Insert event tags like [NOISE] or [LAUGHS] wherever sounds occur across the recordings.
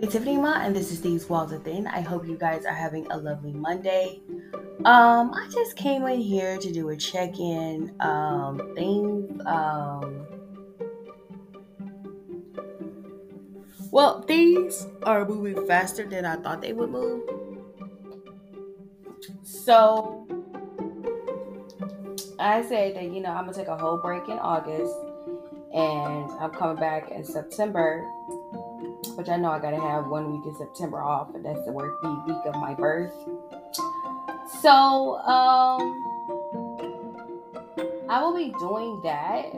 it's Tiffany Ma, and this is These Walls Within. I hope you guys are having a lovely Monday. Um, I just came in here to do a check-in. Um, things. Um, well, things are moving faster than I thought they would move. So I said that you know I'm gonna take a whole break in August, and I'm coming back in September which I know I gotta have one week in September off, and that's the work week of my birth. So, um, I will be doing that.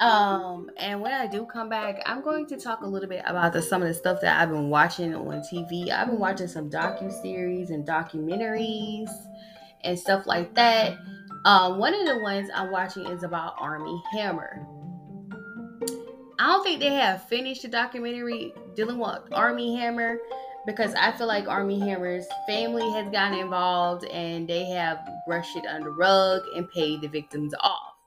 Um, and when I do come back, I'm going to talk a little bit about the, some of the stuff that I've been watching on TV. I've been watching some docu series and documentaries and stuff like that. Um, one of the ones I'm watching is about Armie Hammer. I don't think they have finished the documentary dealing with Armie Hammer because I feel like Armie Hammer's family has gotten involved and they have brushed it under the rug and paid the victims off.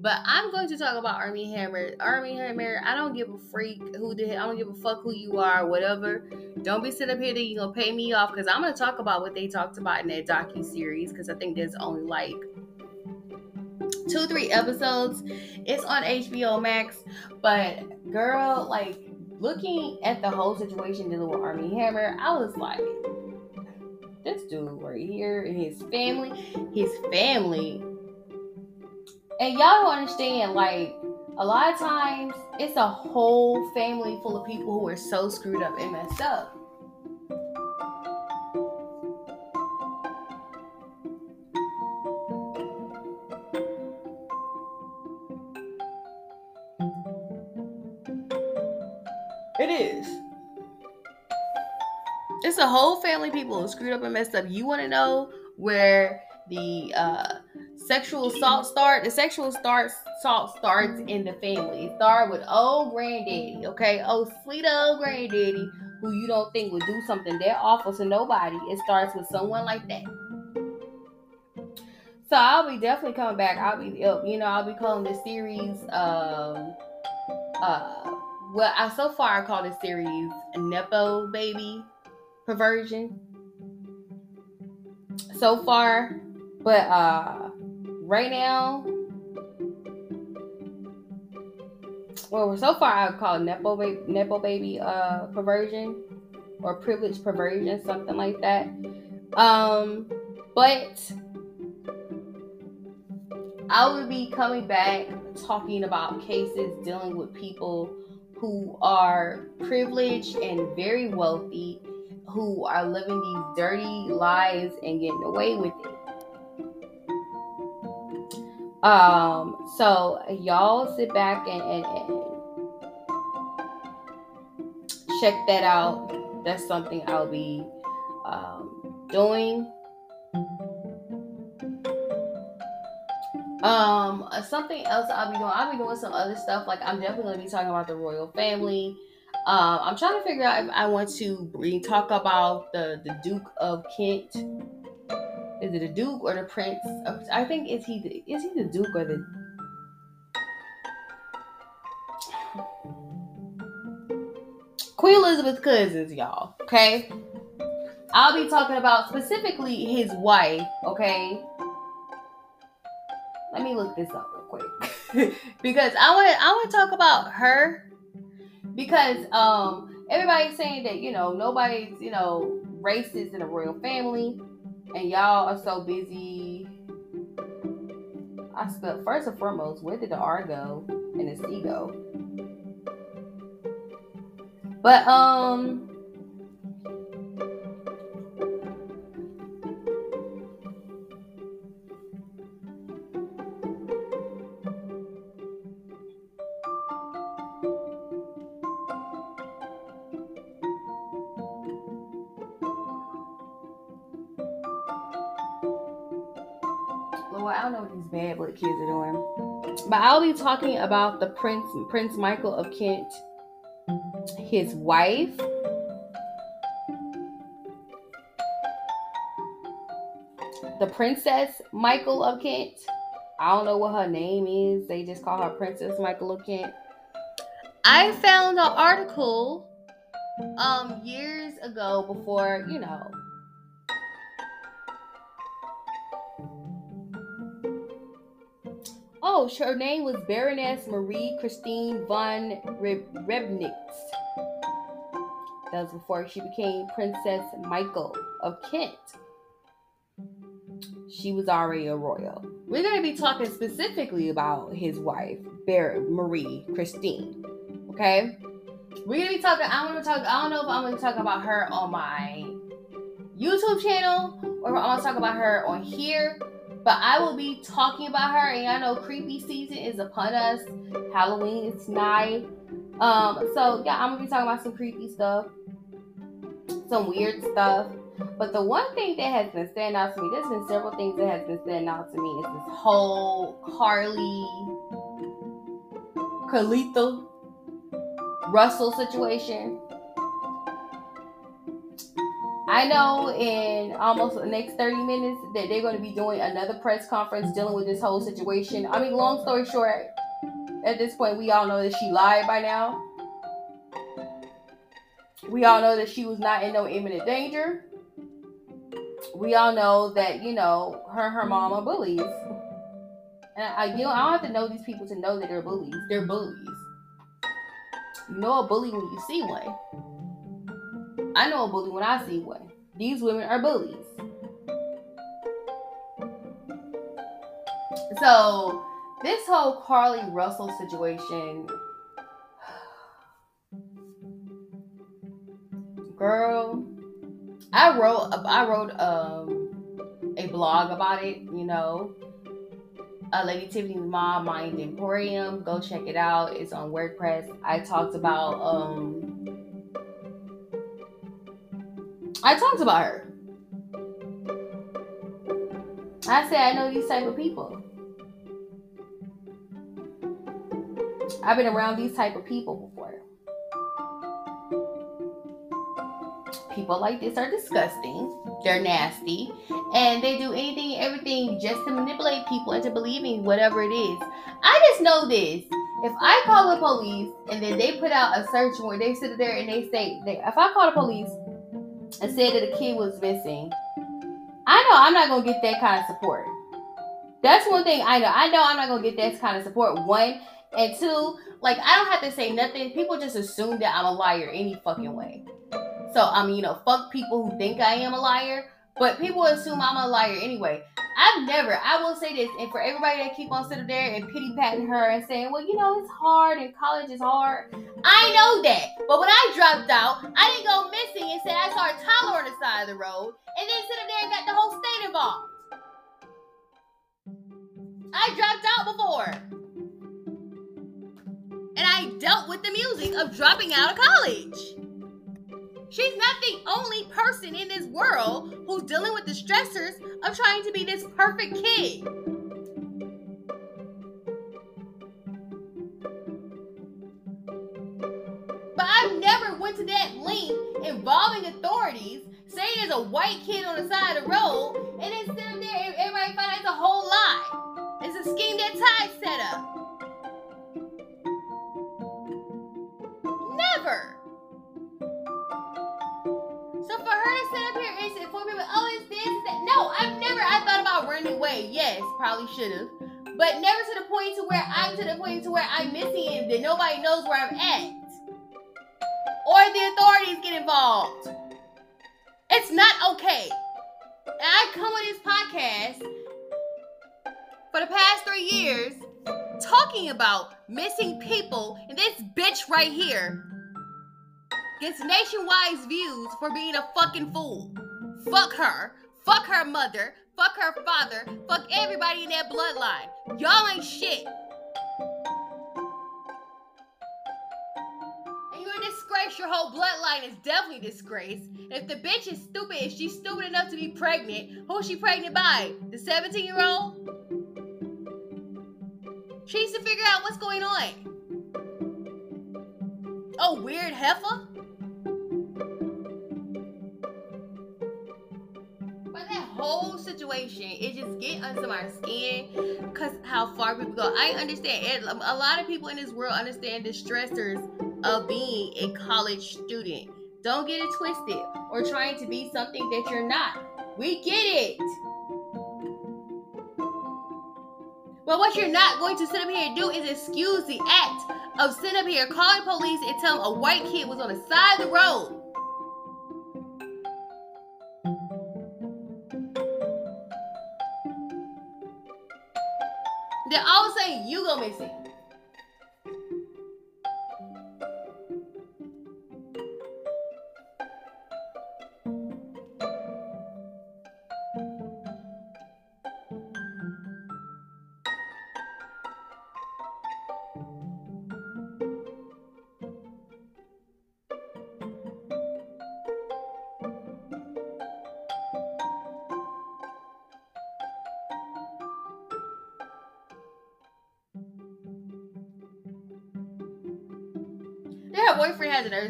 But I'm going to talk about Armie Hammer. Armie Hammer, I don't give a freak who did. I don't give a fuck who you are, whatever. Don't be sitting up here that you're gonna pay me off because I'm gonna talk about what they talked about in that docu series because I think there's only like two, three episodes. It's on HBO Max, but girl, like looking at the whole situation dealing with Armie Hammer, I was like, this dude right here and his family, his family and y'all don't understand, like, a lot of times it's a whole family full of people who are so screwed up and messed up. It is. It's a whole family people who screwed up and messed up. You want to know where the uh, sexual assault start. The sexual start assault starts in the family. It start with old granddaddy, okay? Oh, sweet old granddaddy, who you don't think would do something that awful to nobody. It starts with someone like that. So I'll be definitely coming back. I'll be, you know, I'll be calling this series, um, uh, well, I so far I call this series Nepo Baby Perversion. So far, but uh right now, well, so far I've called Nepo, baby, Nepo baby uh, perversion or privilege perversion, something like that. Um, but I will be coming back talking about cases dealing with people who are privileged and very wealthy, who are living these dirty lives and getting away with it. Um, so y'all sit back and, and, and check that out. That's something I'll be um, doing. Um, something else I'll be doing. I'll be doing some other stuff. Like I'm definitely gonna be talking about the royal family. Um, I'm trying to figure out if I want to talk about the the Duke of Kent is it a duke or the prince? I think is he the, is he the duke or the Queen Elizabeth's cousins, y'all. Okay, I'll be talking about specifically his wife. Okay, let me look this up real quick [LAUGHS] because I want I want to talk about her because um everybody's saying that you know nobody's you know racist in a royal family and y'all are so busy. I spelled first and foremost, where did the R go and the C go? But um what I don't know what these bad blood kids are doing. But I'll be talking about the Prince Prince Michael of Kent, his wife. the Princess Michael of Kent. I don't know what her name is. They just call her Princess Michael of Kent. I found an article um years ago before, you know, Her name was Baroness Marie Christine von Reibnitz. That was before she became Princess Michael of Kent. She was already a royal. We're going to be talking specifically about his wife, Bar- Marie Christine. Okay? We're going to be talking, I'm going to talk, I don't know if I'm going to talk about her on my YouTube channel or I'm going to talk about her on here but I will be talking about her, and I know creepy season is upon us. Halloween is nigh. Um, so yeah, I'm gonna be talking about some creepy stuff, some weird stuff. But the one thing that has been standing out to me, there's been several things that has been standing out to me, is this whole Carlee, Carlito Russell situation. I know in almost the next 30 minutes that they're going to be doing another press conference dealing with this whole situation. I mean, long story short, at this point, we all know that she lied by now. We all know that she was not in no imminent danger. We all know that, you know, her and her mom are bullies. And I, you know, I don't have to know these people to know that they're bullies. They're bullies. You know a bully when you see one. I know a bully when I see one. These women are bullies. So, this whole Carlee Russell situation, [SIGHS] girl, I wrote I wrote um a blog about it, you know. Uh, Lady Tiffany's mom, Mind Emporium. Go check it out. It's on WordPress. I talked about um I talked about her. I said I know these type of people. I've been around these type of people before. People like this are disgusting. They're nasty. And they do anything everything just to manipulate people into believing whatever it is. I just know this. If I call the police and then they put out a search warrant, they sit there and they say, they, if I call the police and said that a kid was missing, I know I'm not gonna get that kind of support. That's one thing I know. I know I'm not gonna get that kind of support. One and two, like I don't have to say nothing. People just assume that I'm a liar any fucking way. So I mean, you know, fuck people who think I am a liar, but people assume I'm a liar anyway. I've never, I will say this, and for everybody that keep on sitting there and pity patting her and saying, well, you know, it's hard and college is hard. I know that. But when I dropped out, I didn't go missing and said I saw a toddler on the side of the road and then sit up there and got the whole state involved. I dropped out before. And I dealt with the music of dropping out of college. She's not the only person in this world who's dealing with the stressors of trying to be this perfect kid. But I've never went to that length involving authorities, saying there's a white kid on the side of the road, and then sitting there and everybody find out it's a whole lie. It's a scheme that Ty set up. Yes, probably should have, but never to the point to where I'm to the point to where I'm missing and that nobody knows where I'm at, or the authorities get involved. It's not okay. And I come on this podcast for the past three years talking about missing people, and this bitch right here gets nationwide views for being a fucking fool. Fuck her. Fuck her mother. Fuck her father. Fuck everybody in that bloodline. Y'all ain't shit. And you're a disgrace. Your whole bloodline is definitely disgrace. If the bitch is stupid, if she's stupid enough to be pregnant, who's she pregnant by? The 17 year old? She needs to figure out what's going on. Oh, weird heifer? Situation, it just get under my skin because how far people go. I understand. A lot of people in this world understand the stressors of being a college student. Don't get it twisted or trying to be something that you're not. We get it. But what you're not going to sit up here and do is excuse the act of sitting up here calling police and telling a white kid was on the side of the road. Sudden you go missing. her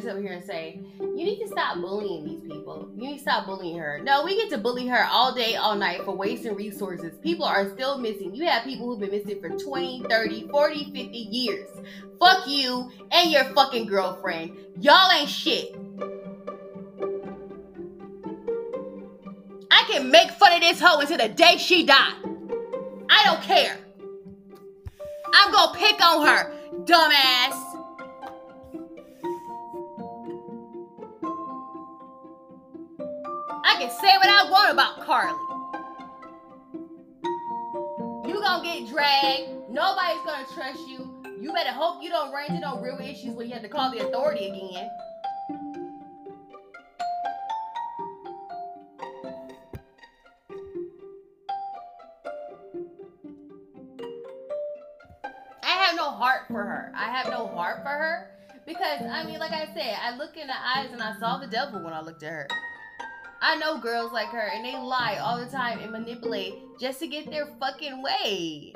come here and say, You need to stop bullying these people. You need to stop bullying her. No, we get to bully her all day, all night for wasting resources. People are still missing. You have people who've been missing for 20, 30, 40, 50 years. Fuck you and your fucking girlfriend. Y'all ain't shit. I can make fun of this hoe until the day she die. I don't care. I'm gonna pick on her, dumbass. Want about Carlee. You gonna get dragged. Nobody's gonna trust you. You better hope you don't run into no real issues when you have to call the authority again. I have no heart for her. I have no heart for her because I mean, like I said, I look in the eyes and I saw the devil when I looked at her. I know girls like her and they lie all the time and manipulate just to get their fucking way.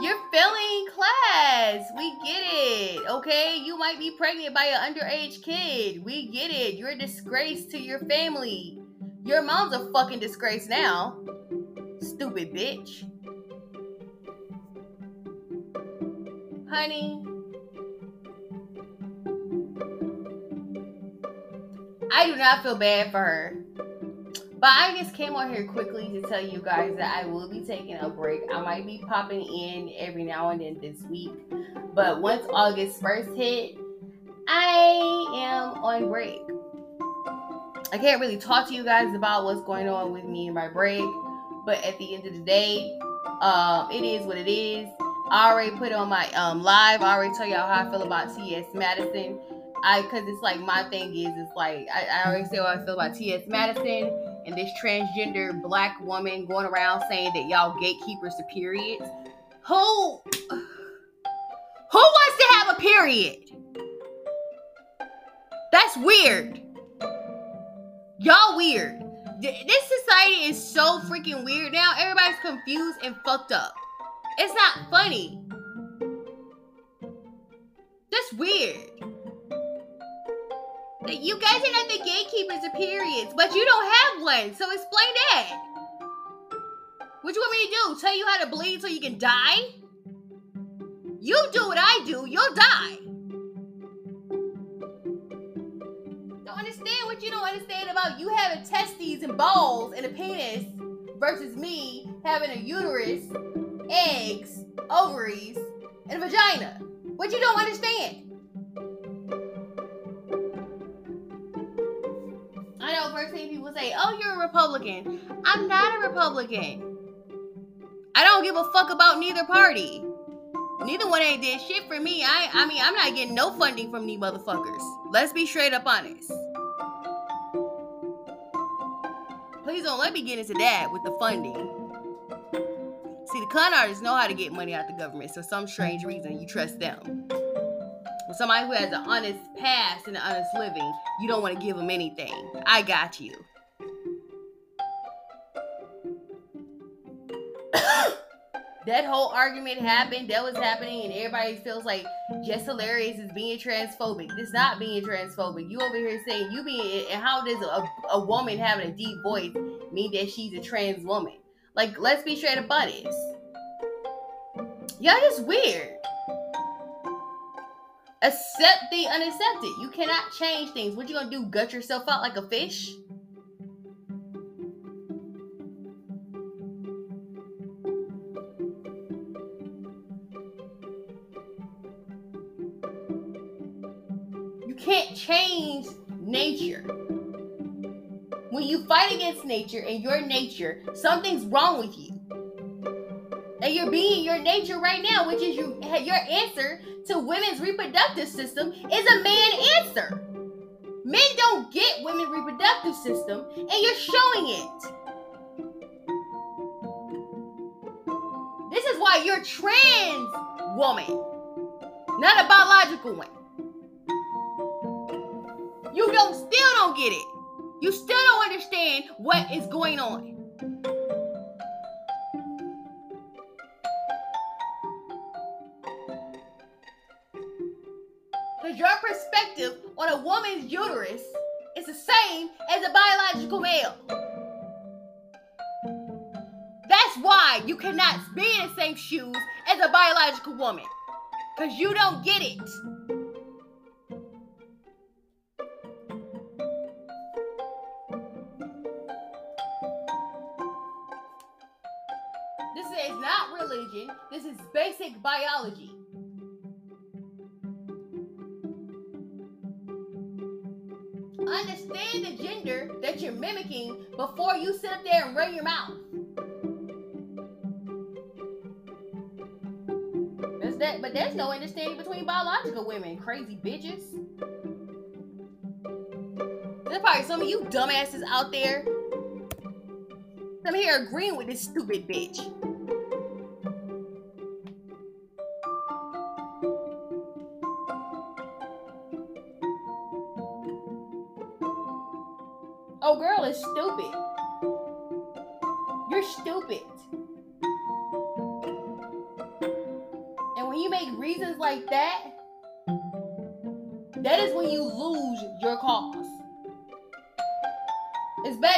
You're failing class. We get it. Okay? You might be pregnant by an underage kid. We get it. You're a disgrace to your family. Your mom's a fucking disgrace now. Stupid bitch. Honey, I do not feel bad for her. But I just came on here quickly to tell you guys that I will be taking a break. I might be popping in every now and then this week. But once August 1st hit, I am on break. I can't really talk to you guys about what's going on with me and my break. But at the end of the day, um, it is what it is. I already put on my um, live. I already tell y'all how I feel about T.S. Madison. I because it's like my thing is it's like I, I say what I feel about T.S. Madison and this transgender black woman going around saying that y'all gatekeepers to periods. Who who wants to have a period? That's weird. Y'all weird. This society is so freaking weird now. Everybody's confused and fucked up. It's not funny. That's weird. You guys are not the gatekeepers of periods, but you don't have one, so explain that. What you want me to do? Tell you how to bleed so you can die? You do what I do, you'll die. Don't understand what you don't understand about you having testes and balls and a penis versus me having a uterus, eggs, ovaries, and a vagina. What you don't understand? People say, oh, you're a Republican. I'm not a Republican. I don't give a fuck about neither party. Neither one ain't did shit for me. I I mean, I'm not getting no funding from these motherfuckers. Let's be straight up honest. Please don't let me get into that with the funding. See, the con artists know how to get money out the government, so some strange reason you trust them somebody who has an honest past and an honest living, you don't want to give them anything. I got you. That whole argument happened, that was happening, and everybody feels like Jess Hilarious is being transphobic. It's not being transphobic. You over here saying you being, and how does a, a woman having a deep voice mean that she's a trans woman? Like, let's be straight about this. Y'all just weird. Accept the unaccepted. You cannot change things. What you gonna do? Gut yourself out like a fish? Nature. When you fight against nature and your nature, something's wrong with you. And you're being your nature right now, which is you your answer to women's reproductive system is a man answer. Men don't get women reproductive system, and you're showing it. This is why you're trans woman, not a biological one. You don't still don't get it. You still don't understand what is going on. Because your perspective on a woman's uterus is the same as a biological male. That's why you cannot be in the same shoes as a biological woman. Because you don't get it. This is basic biology. Understand the gender that you're mimicking before you sit up there and run your mouth. That's that, but there's no understanding between biological women, crazy bitches. There's probably some of you dumbasses out there. Some here agreeing with this stupid bitch.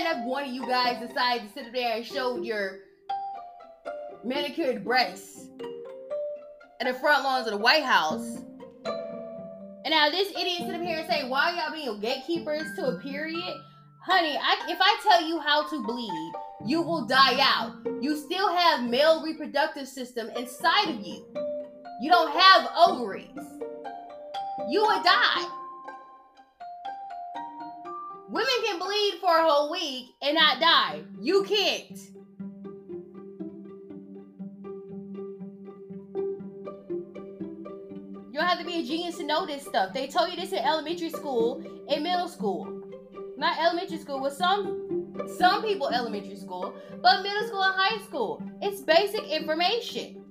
Bad one of you guys decided to sit there and show your manicured breasts at the front lawns of the White House. And now this idiot sit up here and say, why y'all being gatekeepers to a period? Honey, I, if I tell you how to bleed, you will die out. You still have male reproductive system inside of you. You don't have ovaries. You would die. Women can bleed for a whole week and not die. You can't. You don't have to be a genius to know this stuff. They told you this in elementary school and middle school. Not elementary school, with some some people elementary school, but middle school and high school. It's basic information.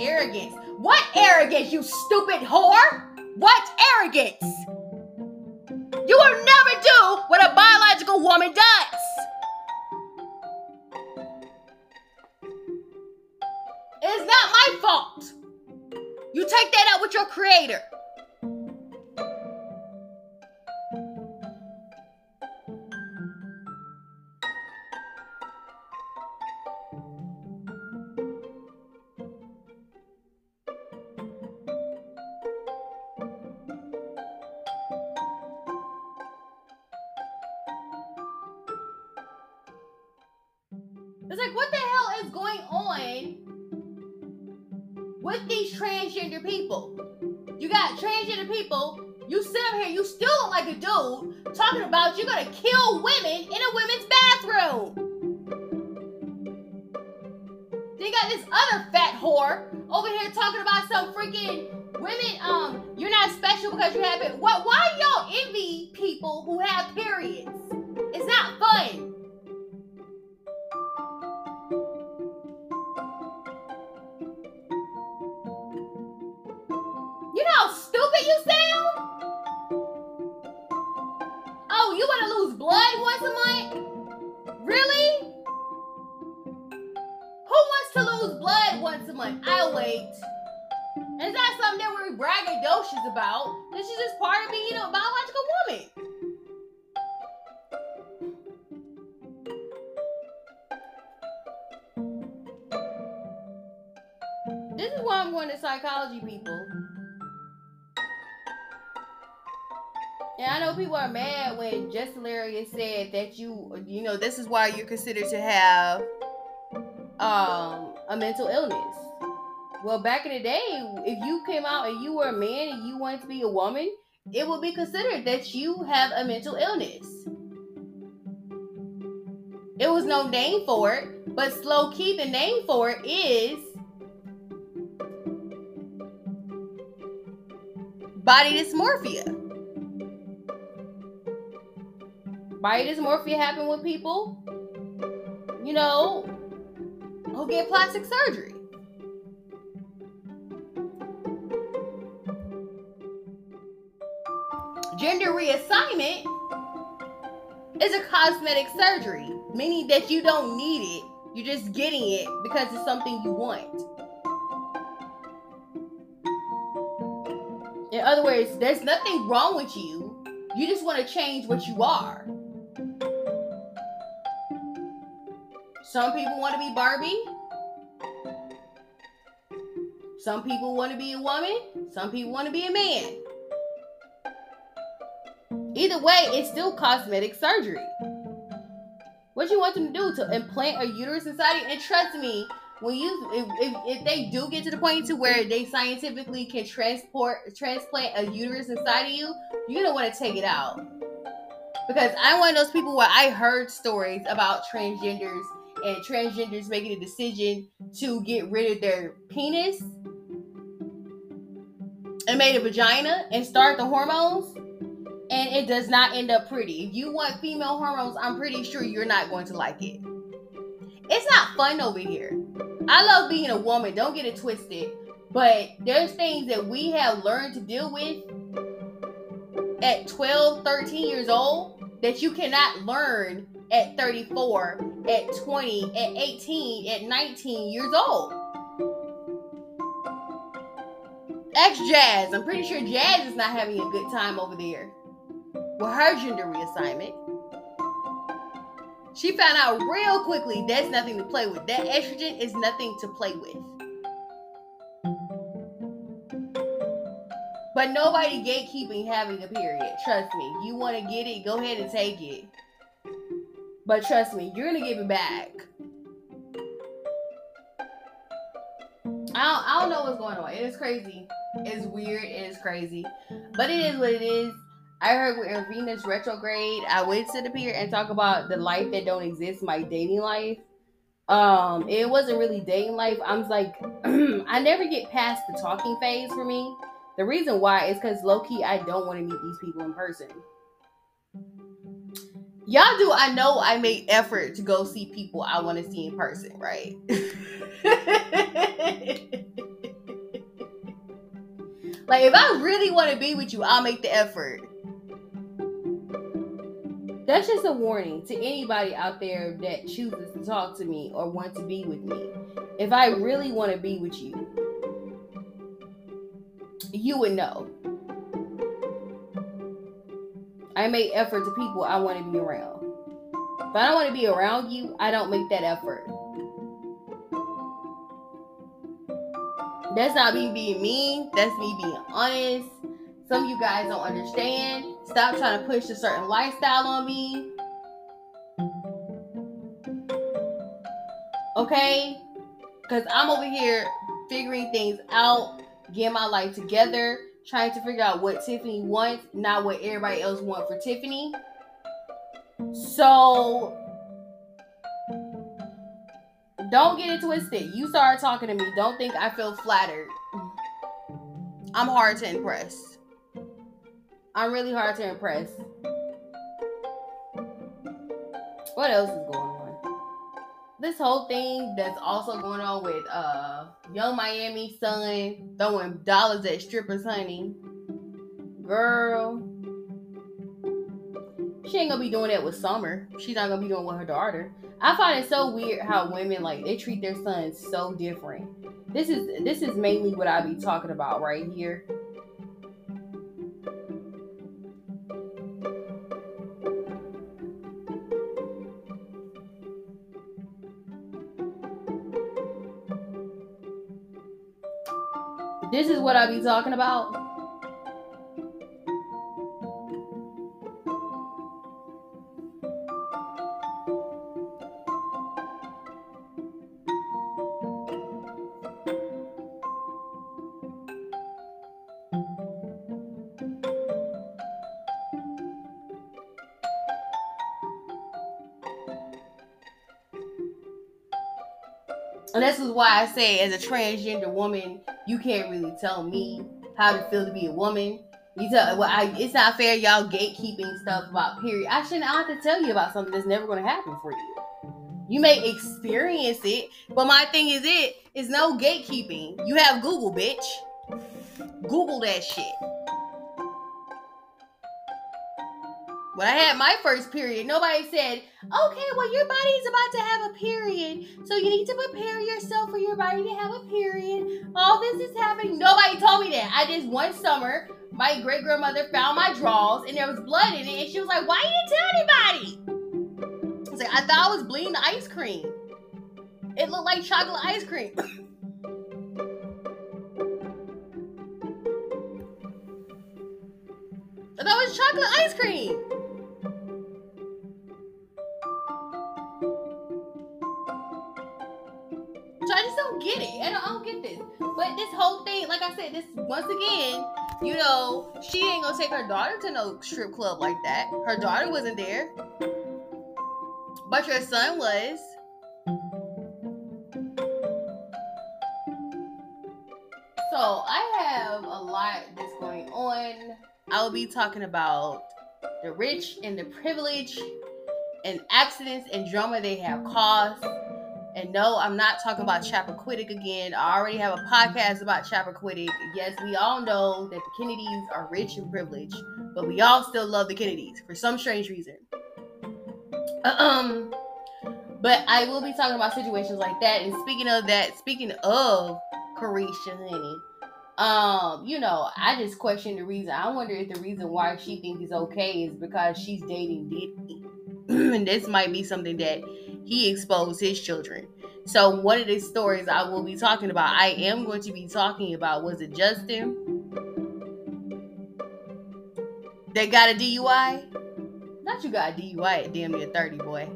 Arrogance. What arrogance, you stupid whore? What arrogance? You will never do what a biological woman does. It's not my fault. You take that out with your creator. You're gonna kill women in a women's bathroom. Then you got this other fat whore over here talking about some freaking Women, um, you're not special because you have it. What? Why y'all envy people who have periods? It's not fun. Braggadocious about. This is just part of being a biological woman. This is why I'm going to psychology, people. And I know people are mad when Jess Hilarious said that you, you know, this is why you're considered to have um, a mental illness. Well, back in the day, if you came out and you were a man and you wanted to be a woman, it would be considered that you have a mental illness. It was no name for it, but slow key the name for it is body dysmorphia. Body dysmorphia happen with people, you know, who get plastic surgery. Gender reassignment is a cosmetic surgery, meaning that you don't need it. You're just getting it because it's something you want. In other words, there's nothing wrong with you. You just want to change what you are. Some people want to be Barbie. Some people want to be a woman. Some people want to be a man. Either way, it's still cosmetic surgery. What you want them to do to implant a uterus inside you? And trust me, when you if, if, if, they do get to the point to where they scientifically can transport transplant a uterus inside of you, you're gonna want to take it out. Because I'm one of those people where I heard stories about transgenders and transgenders making a decision to get rid of their penis and made a vagina and start the hormones and it does not end up pretty. If you want female hormones, I'm pretty sure you're not going to like it. It's not fun over here. I love being a woman, don't get it twisted. But there's things that we have learned to deal with at 12, 13 years old that you cannot learn at 34, at 20, at 18, at 19 years old. Ex Jazz. I'm pretty sure Jazz is not having a good time over there with her gender reassignment. She found out real quickly that's nothing to play with. That estrogen is nothing to play with. But nobody gatekeeping having a period. Trust me. You want to get it, go ahead and take it. But trust me, you're going to give it back. I don't, I don't know what's going on. It is crazy. It's weird. It is crazy. But it is what it is. I heard with Venus retrograde, I went to the pier and talk about the life that don't exist, my dating life. Um, it wasn't really dating life. I'm like, [CLEARS THROAT] I never get past the talking phase for me. The reason why is because low key, I don't want to meet these people in person. Y'all do. I know I make effort to go see people I want to see in person, right? [LAUGHS] like, if I really want to be with you, I'll make the effort. That's just a warning to anybody out there that chooses to talk to me or want to be with me. If I really want to be with you, you would know. I make effort to people I want to be around. If I don't want to be around you, I don't make that effort. That's not me being mean. That's me being honest. Some of you guys don't understand. Stop trying to push a certain lifestyle on me. Okay? Because I'm over here figuring things out, getting my life together, trying to figure out what Tiffany wants, not what everybody else wants for Tiffany. So don't get it twisted. You start talking to me. Don't think I feel flattered. I'm hard to impress. I'm really hard to impress. What else is going on? This whole thing that's also going on with uh Yung Miami son throwing dollars at strippers, honey. Girl. She ain't gonna be doing that with Summer. She's not gonna be doing with her daughter. I find it so weird how women like they treat their sons so different. This is this is mainly what I be talking about right here. This is what I be talking about. And this is why I say, as a transgender woman, you can't really tell me how to feel to be a woman. You tell well, I, it's not fair, y'all gatekeeping stuff about period. I shouldn't have to tell you about something that's never going to happen for you. You may experience it, but my thing is, it is no gatekeeping. You have Google, bitch. Google that shit. When I had my first period, nobody said, okay, well, your body's about to have a period. So you need to prepare yourself for your body to have a period. All this is happening. Nobody told me that. I just one summer, my great grandmother found my drawers and there was blood in it. And she was like, why didn't you tell anybody? I was like, I thought I was bleeding the ice cream. It looked like chocolate ice cream. [COUGHS] I thought it was chocolate ice cream. This whole thing, like I said, this once again, you know, she ain't gonna take her daughter to no strip club like that. Her daughter wasn't there, but your son was. So I have a lot that's going on. I will be talking about the rich and the privilege and accidents and drama they have caused and no, I'm not talking about Chappaquiddick again. I already have a podcast about Chappaquiddick. Yes, we all know that the Kennedys are rich and privileged, but we all still love the Kennedys for some strange reason. Um, but I will be talking about situations like that. And speaking of that, speaking of Caresha Honey, um, you know, I just question the reason. I wonder if the reason why she thinks it's okay is because she's dating Diddy. [CLEARS THROAT] and this might be something that he exposed his children. So one of the stories I will be talking about, I am going to be talking about was it Justin that got a DUI? Not you got a DUI at damn near 30, boy.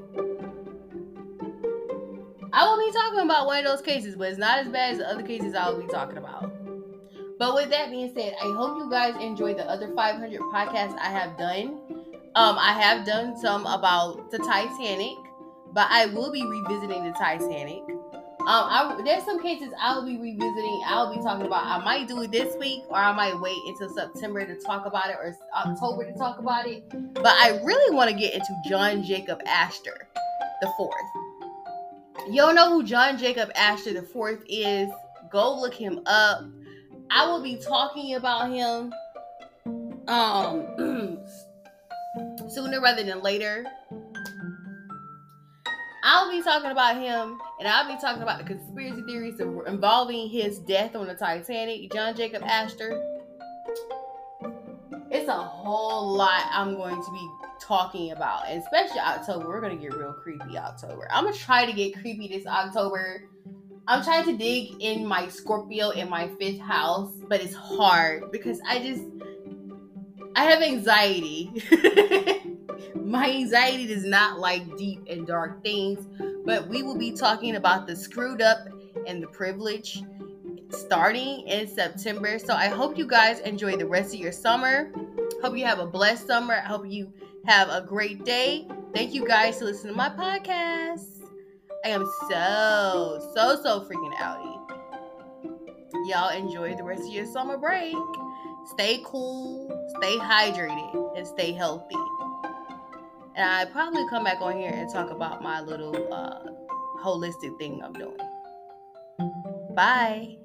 I will be talking about one of those cases, but it's not as bad as the other cases I will be talking about. But with that being said, I hope you guys enjoyed the other 500 podcasts I have done. Um, I have done some about the Titanic but I will be revisiting the Titanic. Um, I, there's some cases I'll be revisiting. I'll be talking about. I might do it this week, or I might wait until September to talk about it, or October to talk about it. But I really want to get into John Jacob Astor, the fourth. You don't know who John Jacob Astor the fourth is? Go look him up. I will be talking about him um [CLEARS THROAT] sooner rather than later I'll be talking about him and I'll be talking about the conspiracy theories involving his death on the Titanic, John Jacob Astor. It's a whole lot I'm going to be talking about, and especially October. We're gonna get real creepy October. I'm gonna try to get creepy this October. I'm trying to dig in my Scorpio in my fifth house, but it's hard because I just I have anxiety. [LAUGHS] My anxiety does not like deep and dark things, but we will be talking about the screwed up and the privilege starting in September. So I hope you guys enjoy the rest of your summer. Hope you have a blessed summer. I hope you have a great day. Thank you guys for listening to my podcast. I am so, so, so freaking outy. y'all enjoy the rest of your summer break. Stay cool, stay hydrated, and stay healthy. And I probably come back on here and talk about my little uh, holistic thing I'm doing. Bye.